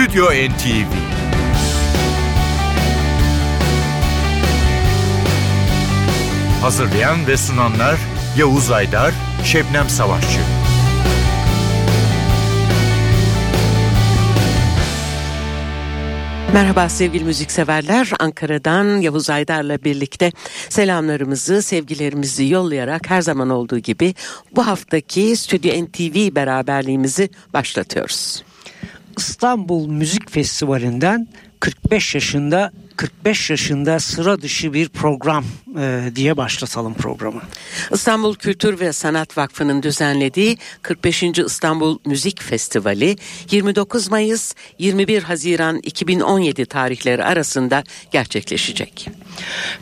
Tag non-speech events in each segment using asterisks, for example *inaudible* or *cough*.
Stüdyo NTV Hazırlayan ve sunanlar Yavuz Aydar, Şebnem Savaşçı. Merhaba sevgili müzikseverler. Ankara'dan Yavuz Aydar'la birlikte selamlarımızı, sevgilerimizi yollayarak her zaman olduğu gibi bu haftaki Stüdyo NTV beraberliğimizi başlatıyoruz. İstanbul Müzik Festivali'nden 45 yaşında 45 yaşında sıra dışı bir program e, diye başlatalım programı. İstanbul Kültür ve Sanat Vakfı'nın düzenlediği 45. İstanbul Müzik Festivali 29 Mayıs 21 Haziran 2017 tarihleri arasında gerçekleşecek.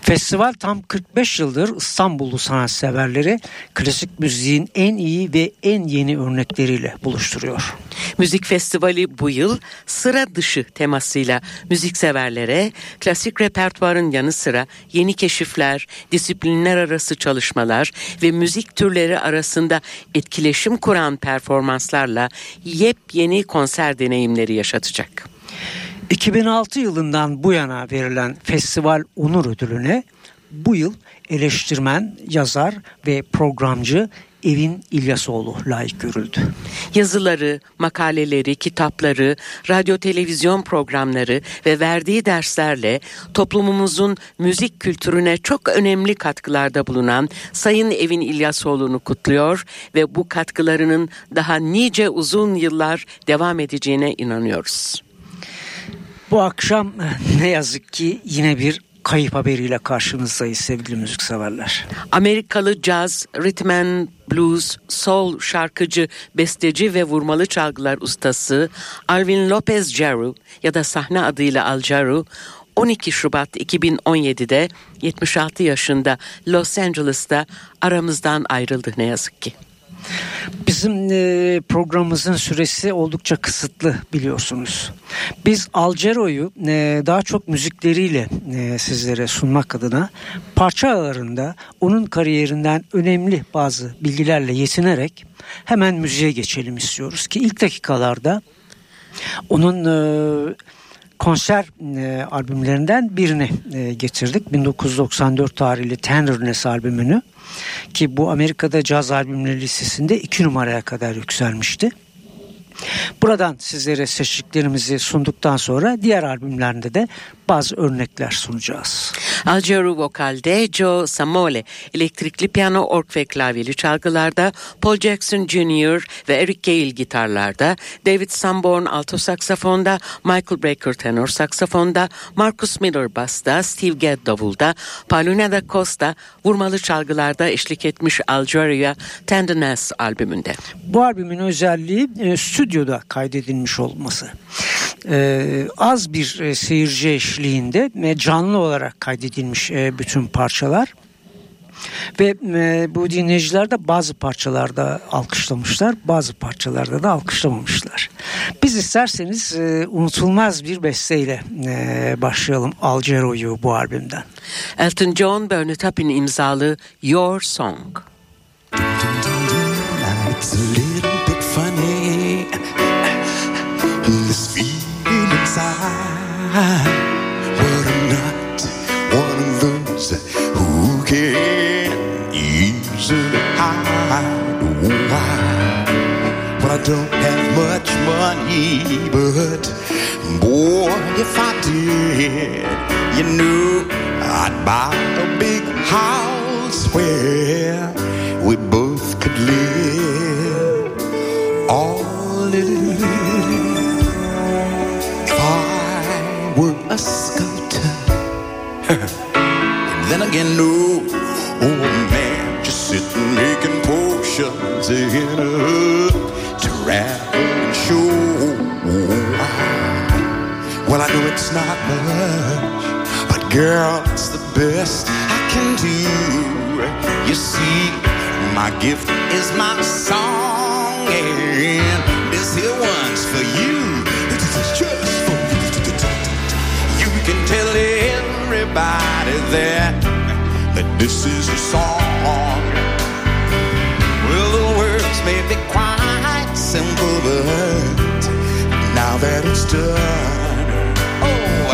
Festival tam 45 yıldır İstanbullu sanatseverleri klasik müziğin en iyi ve en yeni örnekleriyle buluşturuyor. Müzik festivali bu yıl sıra dışı temasıyla müzikseverlere klasik repertuarın yanı sıra yeni keşifler, disiplinler arası çalışmalar ve müzik türleri arasında etkileşim kuran performanslarla yepyeni konser deneyimleri yaşatacak. 2006 yılından bu yana verilen festival onur ödülüne bu yıl eleştirmen, yazar ve programcı Evin İlyasoğlu layık görüldü. Yazıları, makaleleri, kitapları, radyo televizyon programları ve verdiği derslerle toplumumuzun müzik kültürüne çok önemli katkılarda bulunan Sayın Evin İlyasoğlu'nu kutluyor ve bu katkılarının daha nice uzun yıllar devam edeceğine inanıyoruz. Bu akşam ne yazık ki yine bir kayıp haberiyle karşınızdayız sevgili müzikseverler. Amerikalı caz, and blues, soul şarkıcı, besteci ve vurmalı çalgılar ustası Alvin Lopez Jaru ya da sahne adıyla Al Jaru 12 Şubat 2017'de 76 yaşında Los Angeles'ta aramızdan ayrıldı ne yazık ki. Bizim e, programımızın süresi oldukça kısıtlı biliyorsunuz. Biz Alcero'yu e, daha çok müzikleriyle e, sizlere sunmak adına parça aralarında onun kariyerinden önemli bazı bilgilerle yetinerek hemen müziğe geçelim istiyoruz ki ilk dakikalarda onun konser albümlerinden birini getirdik. 1994 tarihli Tenderness albümünü ki bu Amerika'da caz albümleri listesinde iki numaraya kadar yükselmişti. Buradan sizlere seçtiklerimizi sunduktan sonra diğer albümlerinde de bazı örnekler sunacağız. Algero vokalde, Joe Samole elektrikli piyano, ork ve klavyeli çalgılarda, Paul Jackson Jr. ve Eric Gale gitarlarda, David Sanborn alto saksafonda, Michael Brecker tenor saksafonda, Marcus Miller basta, Steve Gadd davulda, Paulina da Costa vurmalı çalgılarda eşlik etmiş Algeria Tenderness albümünde. Bu albümün özelliği e, stüdyoda kaydedilmiş olması. Ee, az bir e, seyirci eşliğinde ve canlı olarak kaydedilmiş e, bütün parçalar. Ve e, bu dinleyiciler de bazı parçalarda alkışlamışlar, bazı parçalarda da alkışlamamışlar. Biz isterseniz e, unutulmaz bir besteyle e, başlayalım Algero'yu bu albümden. Elton John, Bernie Taupin imzalı Your Song. It's a little bit funny This feeling inside But I'm not one of those who can easily hide why But I don't have much money But boy, if I did You know I'd buy a big house where we both could live. All in *laughs* And then again no oh man just sitting making potions in a and show well I know it's not much but girl it's the best I can do. You see my gift is my song, and this here one's for you. Is just for can tell everybody that that this is a song. Well, the words may be quite simple, but now that it's done. Oh,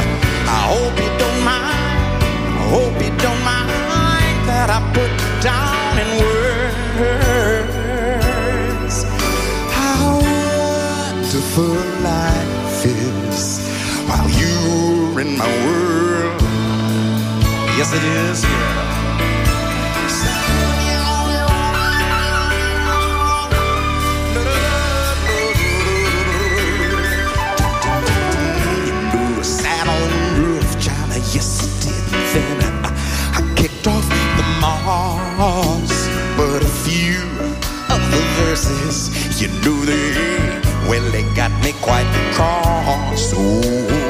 I hope you don't mind. I hope you don't mind that I put down in in my world. Yes, it is. Yeah. I, kicked off the but a few of the verses, you know they, well, they got me quite cross. Oh,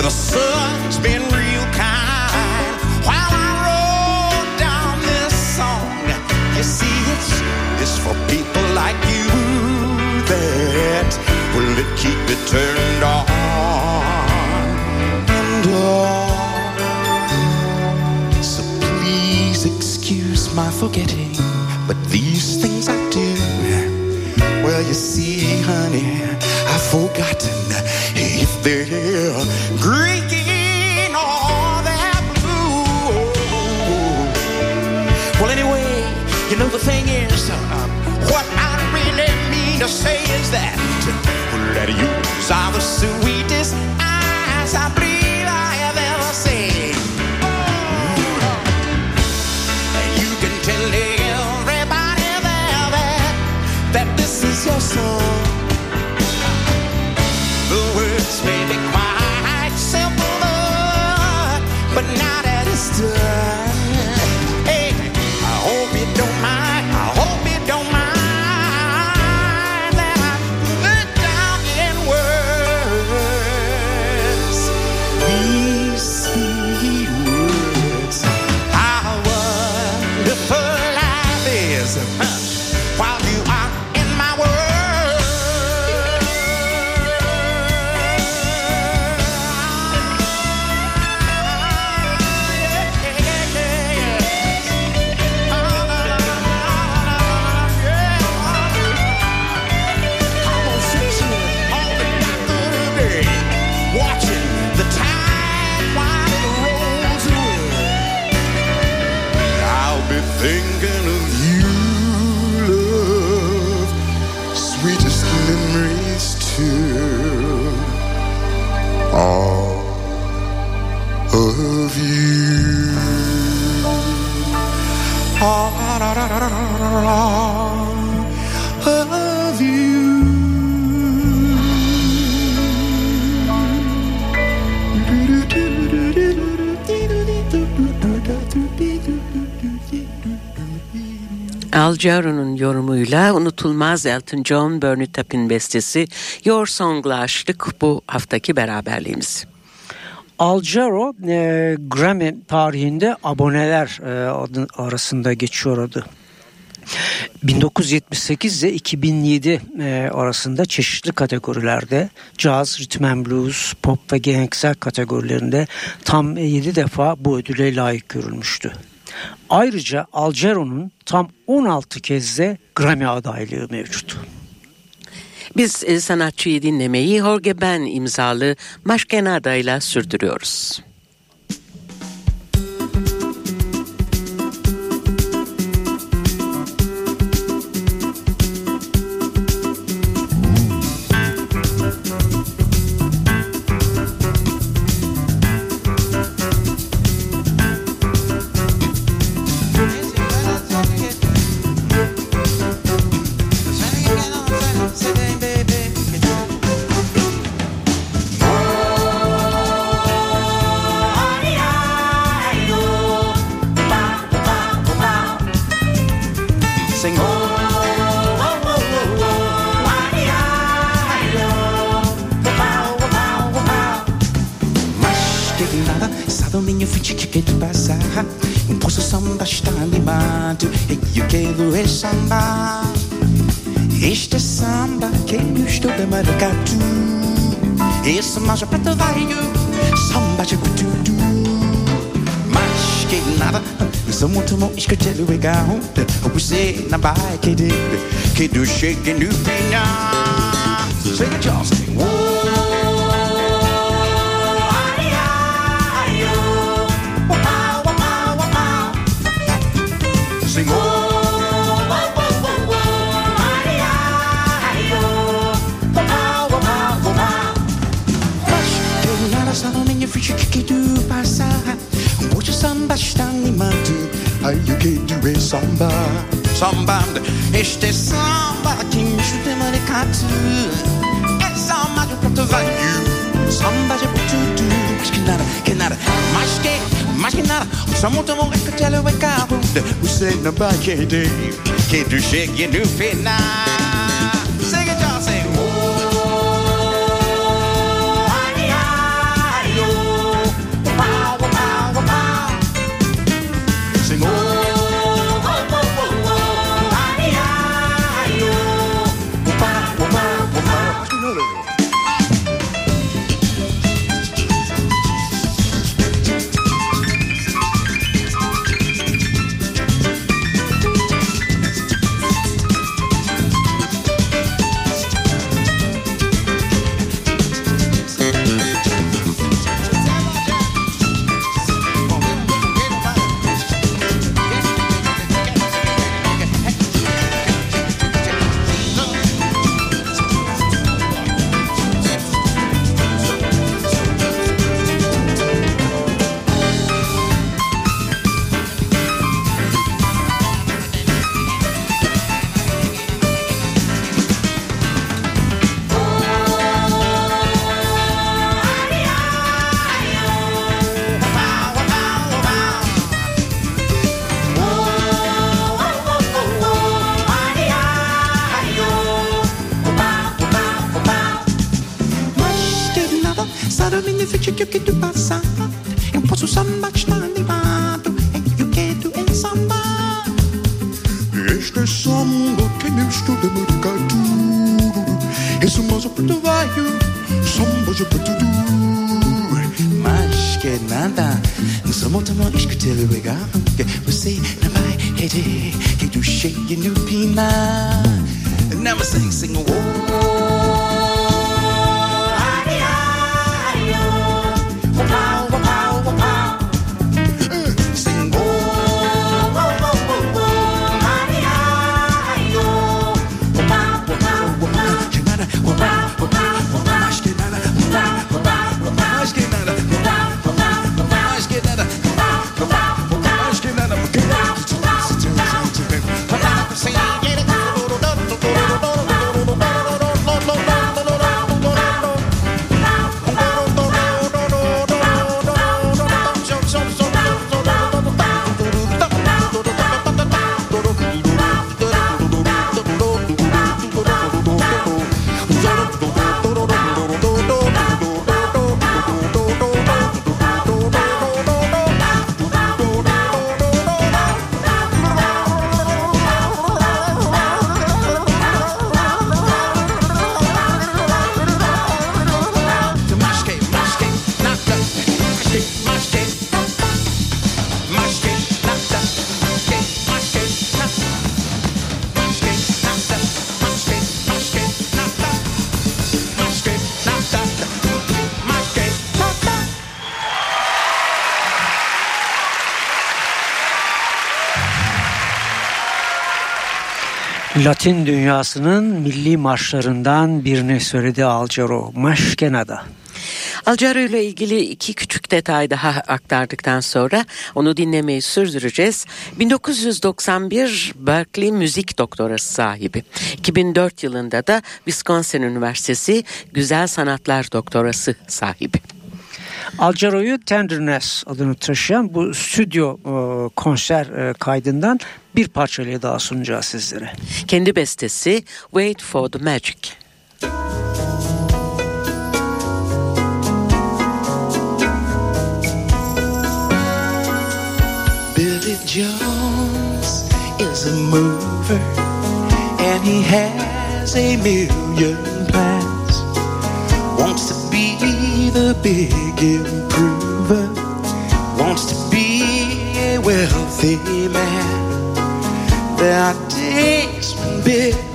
but the sun's been real kind while I wrote down this song. You see, it's, it's for people like you that will it keep it turned on and on. So please excuse my forgetting, but these things. Well, you see, honey, I've forgotten if they're or they're blue. Well, anyway, you know the thing is, uh, what I really mean to say is that that you are the sweetest eyes I believe I have ever seen. soul All of you. All of Al Jarreau'nun yorumuyla unutulmaz Elton John, Bernie Taupin bestesi Your Song'la açtık bu haftaki beraberliğimiz. Al Jarreau e, Grammy tarihinde aboneler e, adı arasında geçiyor adı. 1978 ile 2007 e, arasında çeşitli kategorilerde caz, rhythm and blues, pop ve geleneksel kategorilerinde tam 7 defa bu ödüle layık görülmüştü. Ayrıca Al Jarreau'nun tam 16 kez de Grammy adaylığı mevcut. Biz e, sanatçıyı dinlemeyi Jorge Ben imzalı Maşkenada ile sürdürüyoruz. Samba. Este samba que eu estou de maracatu. Esse mais preto vai Samba de tudo Mas que nada Sou muito bom escutar legal Você na bike Que do shake no pinhar Sing it, y'all, you can't do a samba, samba. Este samba que me chuta maricatu. É samba de pronto vai you. Samba de pronto mas que nada, que nada, mais que, mais que nada. Só monta um recatelo e. Você não vai querer que tu chegue no final. Latin dünyasının milli marşlarından birini söyledi Alcaro, Maşkena'da. Alcaro ile ilgili iki küçük detay daha aktardıktan sonra onu dinlemeyi sürdüreceğiz. 1991 Berkeley Müzik Doktorası sahibi. 2004 yılında da Wisconsin Üniversitesi Güzel Sanatlar Doktorası sahibi. Alcaro'yu Tenderness adını taşıyan bu stüdyo e, konser e, kaydından bir parçayla daha sunacağız sizlere. Kendi bestesi Wait for the Magic. Billy Jones is a mover and he has a million plans. Wants to be the big improver, wants to be a wealthy man. There are days when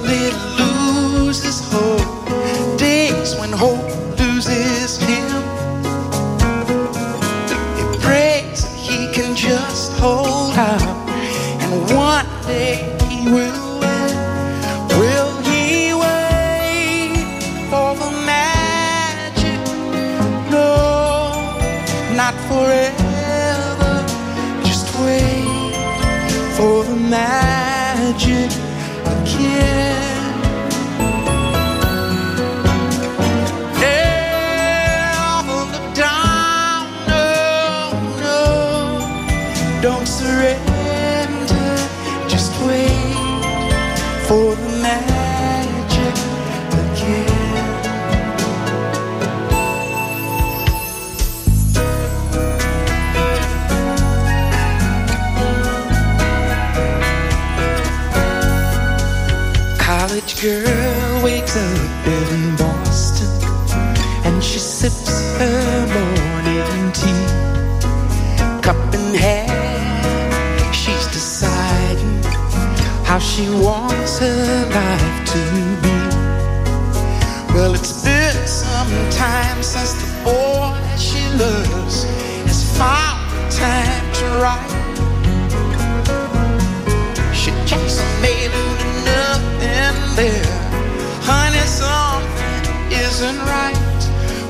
isn't right.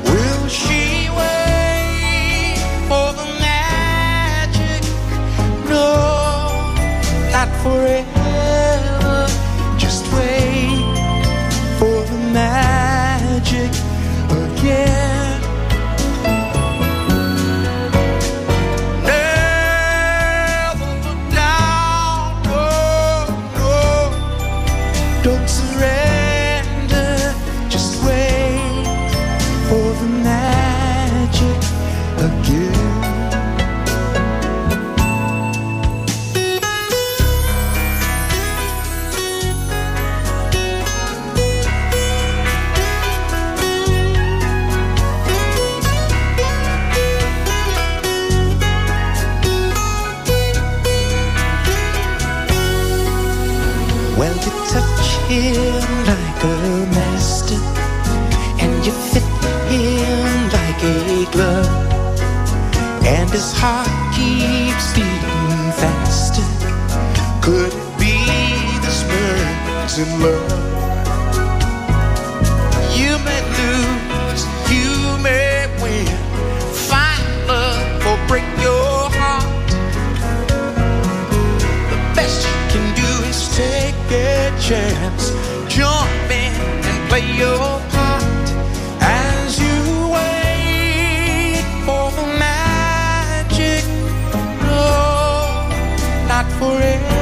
Will she wait for the magic? No, not. Touch him like a master, and you fit him like a glove, and his heart keeps beating faster. Could it be this man's in love? Take a chance. Jump in and play your part as you wait for the magic. No, not forever.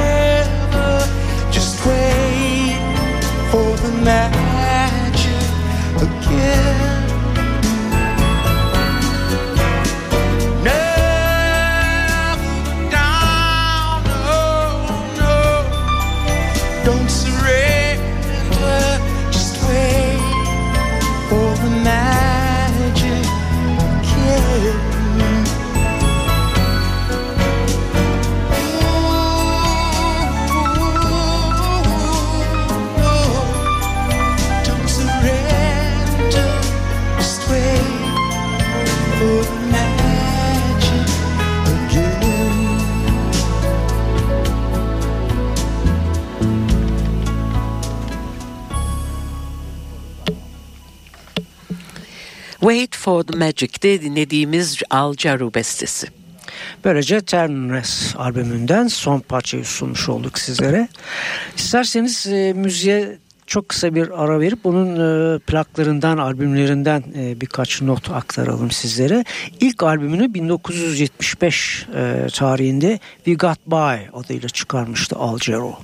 For the Magic'te dinlediğimiz Al Jarreau bestesi. Böylece Terminus albümünden son parçayı sunmuş olduk sizlere. İsterseniz e, müziğe çok kısa bir ara verip bunun e, plaklarından, albümlerinden e, birkaç not aktaralım sizlere. İlk albümünü 1975 e, tarihinde We Got By adıyla çıkarmıştı Al Jarreau.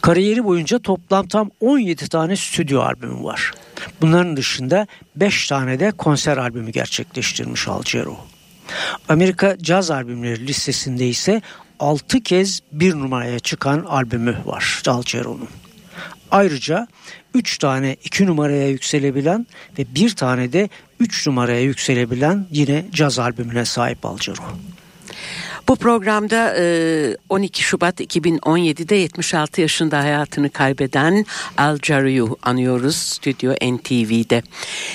Kariyeri boyunca toplam tam 17 tane stüdyo albümü var. Bunların dışında 5 tane de konser albümü gerçekleştirmiş Al Jarreau. Amerika caz albümleri listesinde ise 6 kez bir numaraya çıkan albümü var Al Jarreau'nun. Ayrıca 3 tane 2 numaraya yükselebilen ve bir tane de 3 numaraya yükselebilen yine caz albümüne sahip Al Jarreau. Bu programda e, 12 Şubat 2017'de 76 yaşında hayatını kaybeden Al Jarreau'yu anıyoruz Stüdyo NTV'de.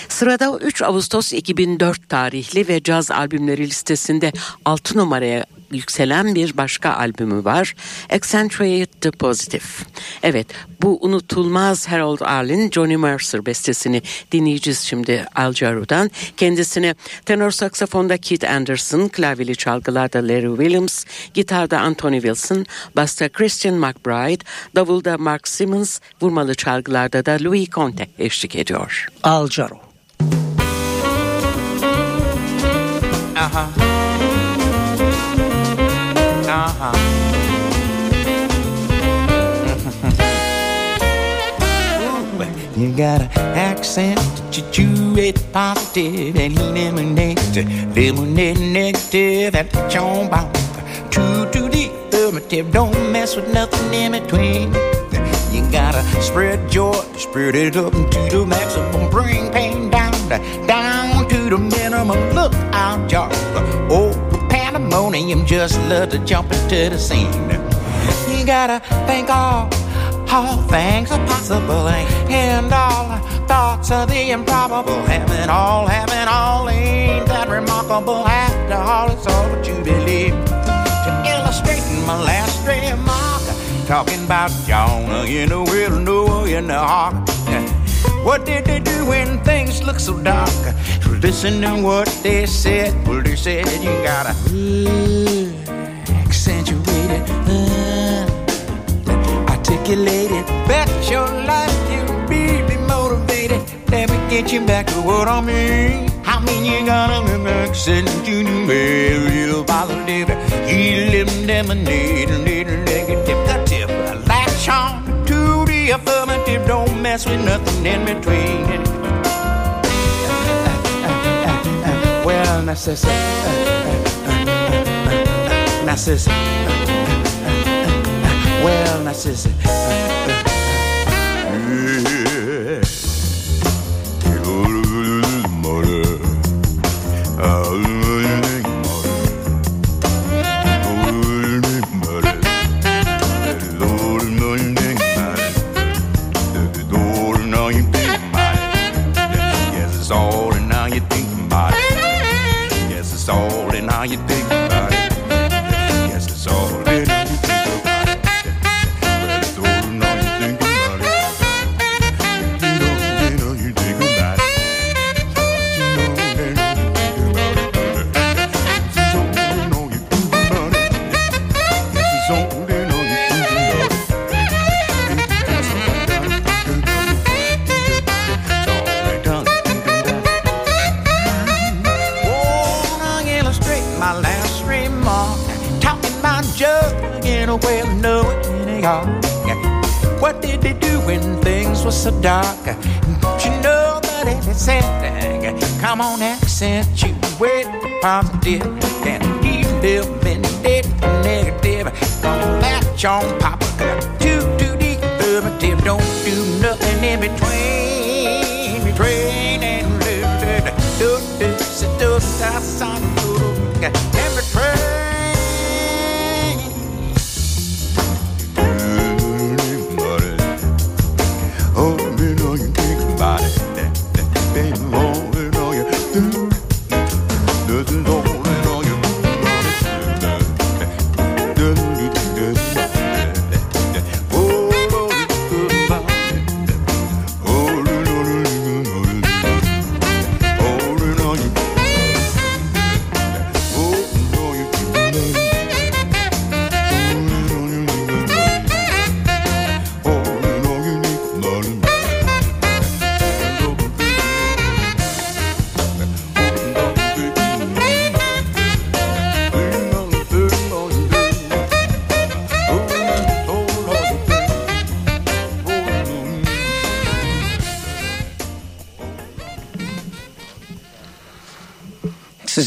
Sırada 3 Ağustos 2004 tarihli ve caz albümleri listesinde 6 numaraya yükselen bir başka albümü var. Accentuate the Positive. Evet bu unutulmaz Harold Arlen, Johnny Mercer bestesini dinleyeceğiz şimdi Al Jarreau'dan. Kendisini tenor saksafonda Keith Anderson, klavyeli çalgılarda Larry Williams, gitarda Anthony Wilson, basta Christian McBride, davulda Mark Simmons, vurmalı çalgılarda da Louis Conte eşlik ediyor. Al Jarreau. Uh-huh. *laughs* You got an accent that you chew it positive and lemonade, lemonade negative and on bomb. True to the affirmative, don't mess with nothing in between. You gotta spread joy, spread it up to the maximum, bring pain down, down to the minimum. Look out, y'all. Oh, pandemonium just love to jump into the scene. You gotta think all all things are possible, and all thoughts of the improbable. Having all, having all ain't that remarkable. After all, it's all what you believe. To illustrate my last remark, talking about Jonah in the will, Noah in the ark. What did they do when things look so dark? Listen to what they said. Well, they said you gotta uh, accentuate it, uh, articulate it. Bet your life you be motivated. Let me get you back to what I mean. I mean you gotta accentuate real positive. Eliminate negative. Latch on to the affirmative. Don't mess with nothing in between. and I says, I well, I. setting. Come on, accentuate the positive and eliminate the negative. Don't latch on, Papa, do do the affirmative. Don't do nothing in between, between and do do do do do do do do do do do do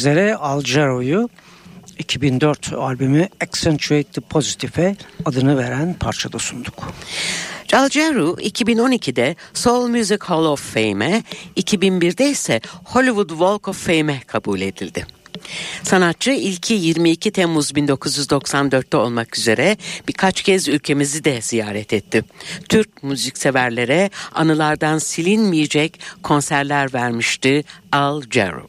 Sizlere Algero'yu 2004 albümü Accentuate the Positive'e adını veren parçada sunduk. Calgeru 2012'de Soul Music Hall of Fame'e, 2001'de ise Hollywood Walk of Fame'e kabul edildi. Sanatçı ilki 22 Temmuz 1994'te olmak üzere birkaç kez ülkemizi de ziyaret etti. Türk müzikseverlere anılardan silinmeyecek konserler vermişti Al Jarreau.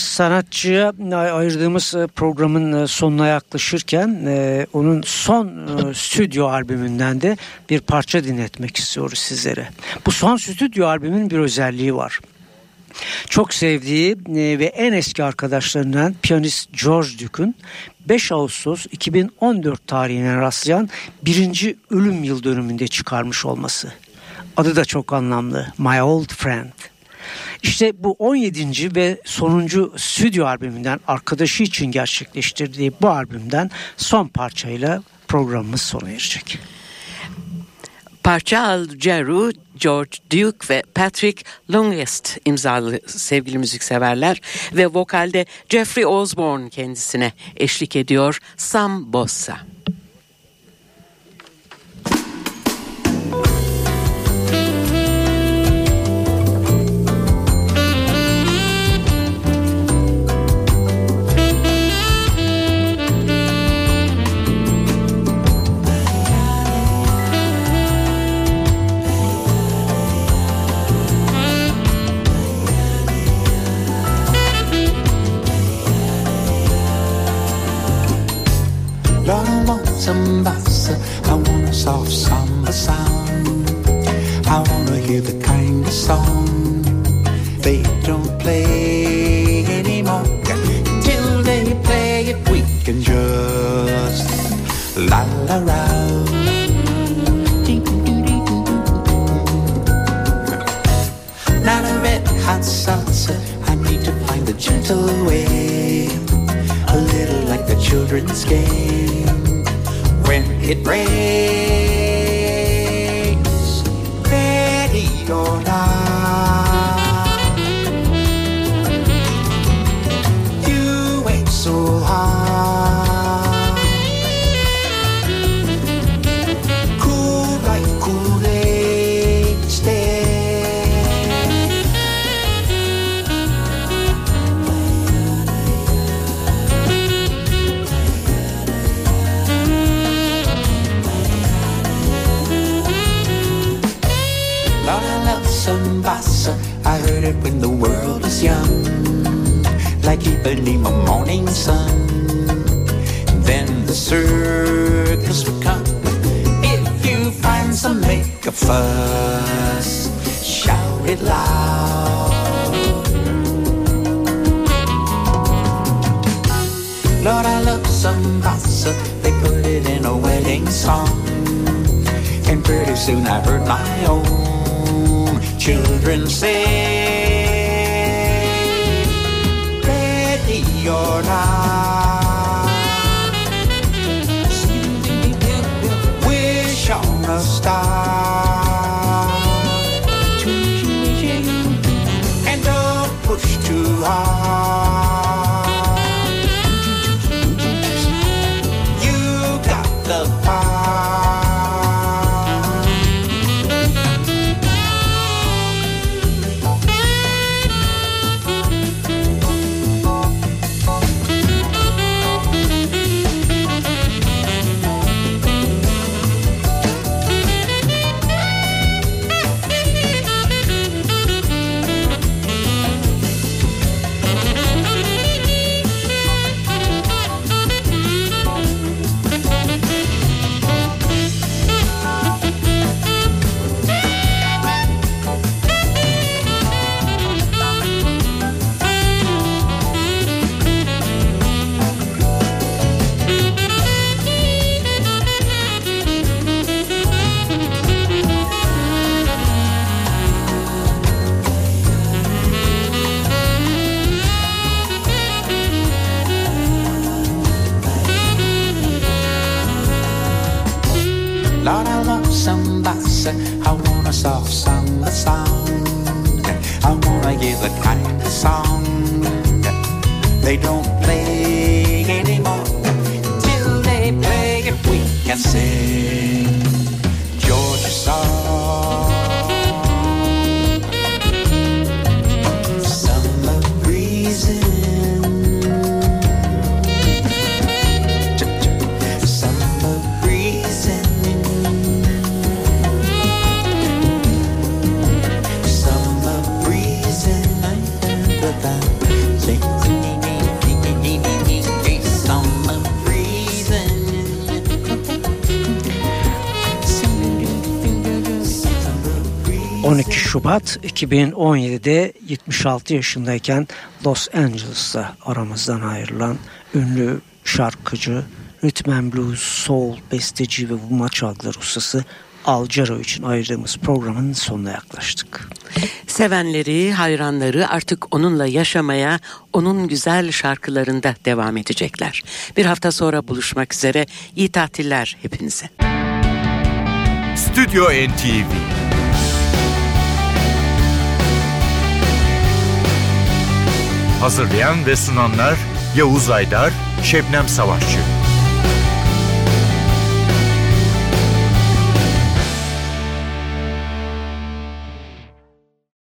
Sanatçıya ayırdığımız e, programın e, sonuna yaklaşırken e, onun son stüdyo albümünden de bir parça dinletmek istiyoruz sizlere. Bu son stüdyo albümün bir özelliği var. Çok sevdiği ve en eski arkadaşlarından piyanist George Duke'un 5 Ağustos 2014 tarihine rastlayan birinci ölüm yıl dönümünde çıkarmış olması. Adı da çok anlamlı. My Old Friend. İşte bu 17. ve sonuncu stüdyo albümünden arkadaşı için gerçekleştirdiği bu albümden son parçayla programımız sona erecek. Parça Al Jarreau, George Duke ve Patrick Longest imzalı sevgili müzikseverler ve vokalde Jeffrey Osborne kendisine eşlik ediyor Sam Bossa. Like Ipanema morning sun. Then the circus would come. If you find some, make a fuss, shout it loud. Lord, I love some bossa. They put it in a wedding song. And pretty soon I heard my own children say, 12 Şubat 2017'de 76 yaşındayken Los Angeles'ta aramızdan ayrılan ünlü şarkıcı, rhythm and blues, soul, besteci ve vurma çalgılar ustası Al Jarreau için ayırdığımız programın sonuna yaklaştık. Sevenleri, hayranları artık onunla yaşamaya, onun güzel şarkılarında devam edecekler. Bir hafta sonra buluşmak üzere. İyi tatiller hepinize. Stüdyo NTV Hazırlayan ve sunanlar Yavuz Aydar, Şebnem Savaşçı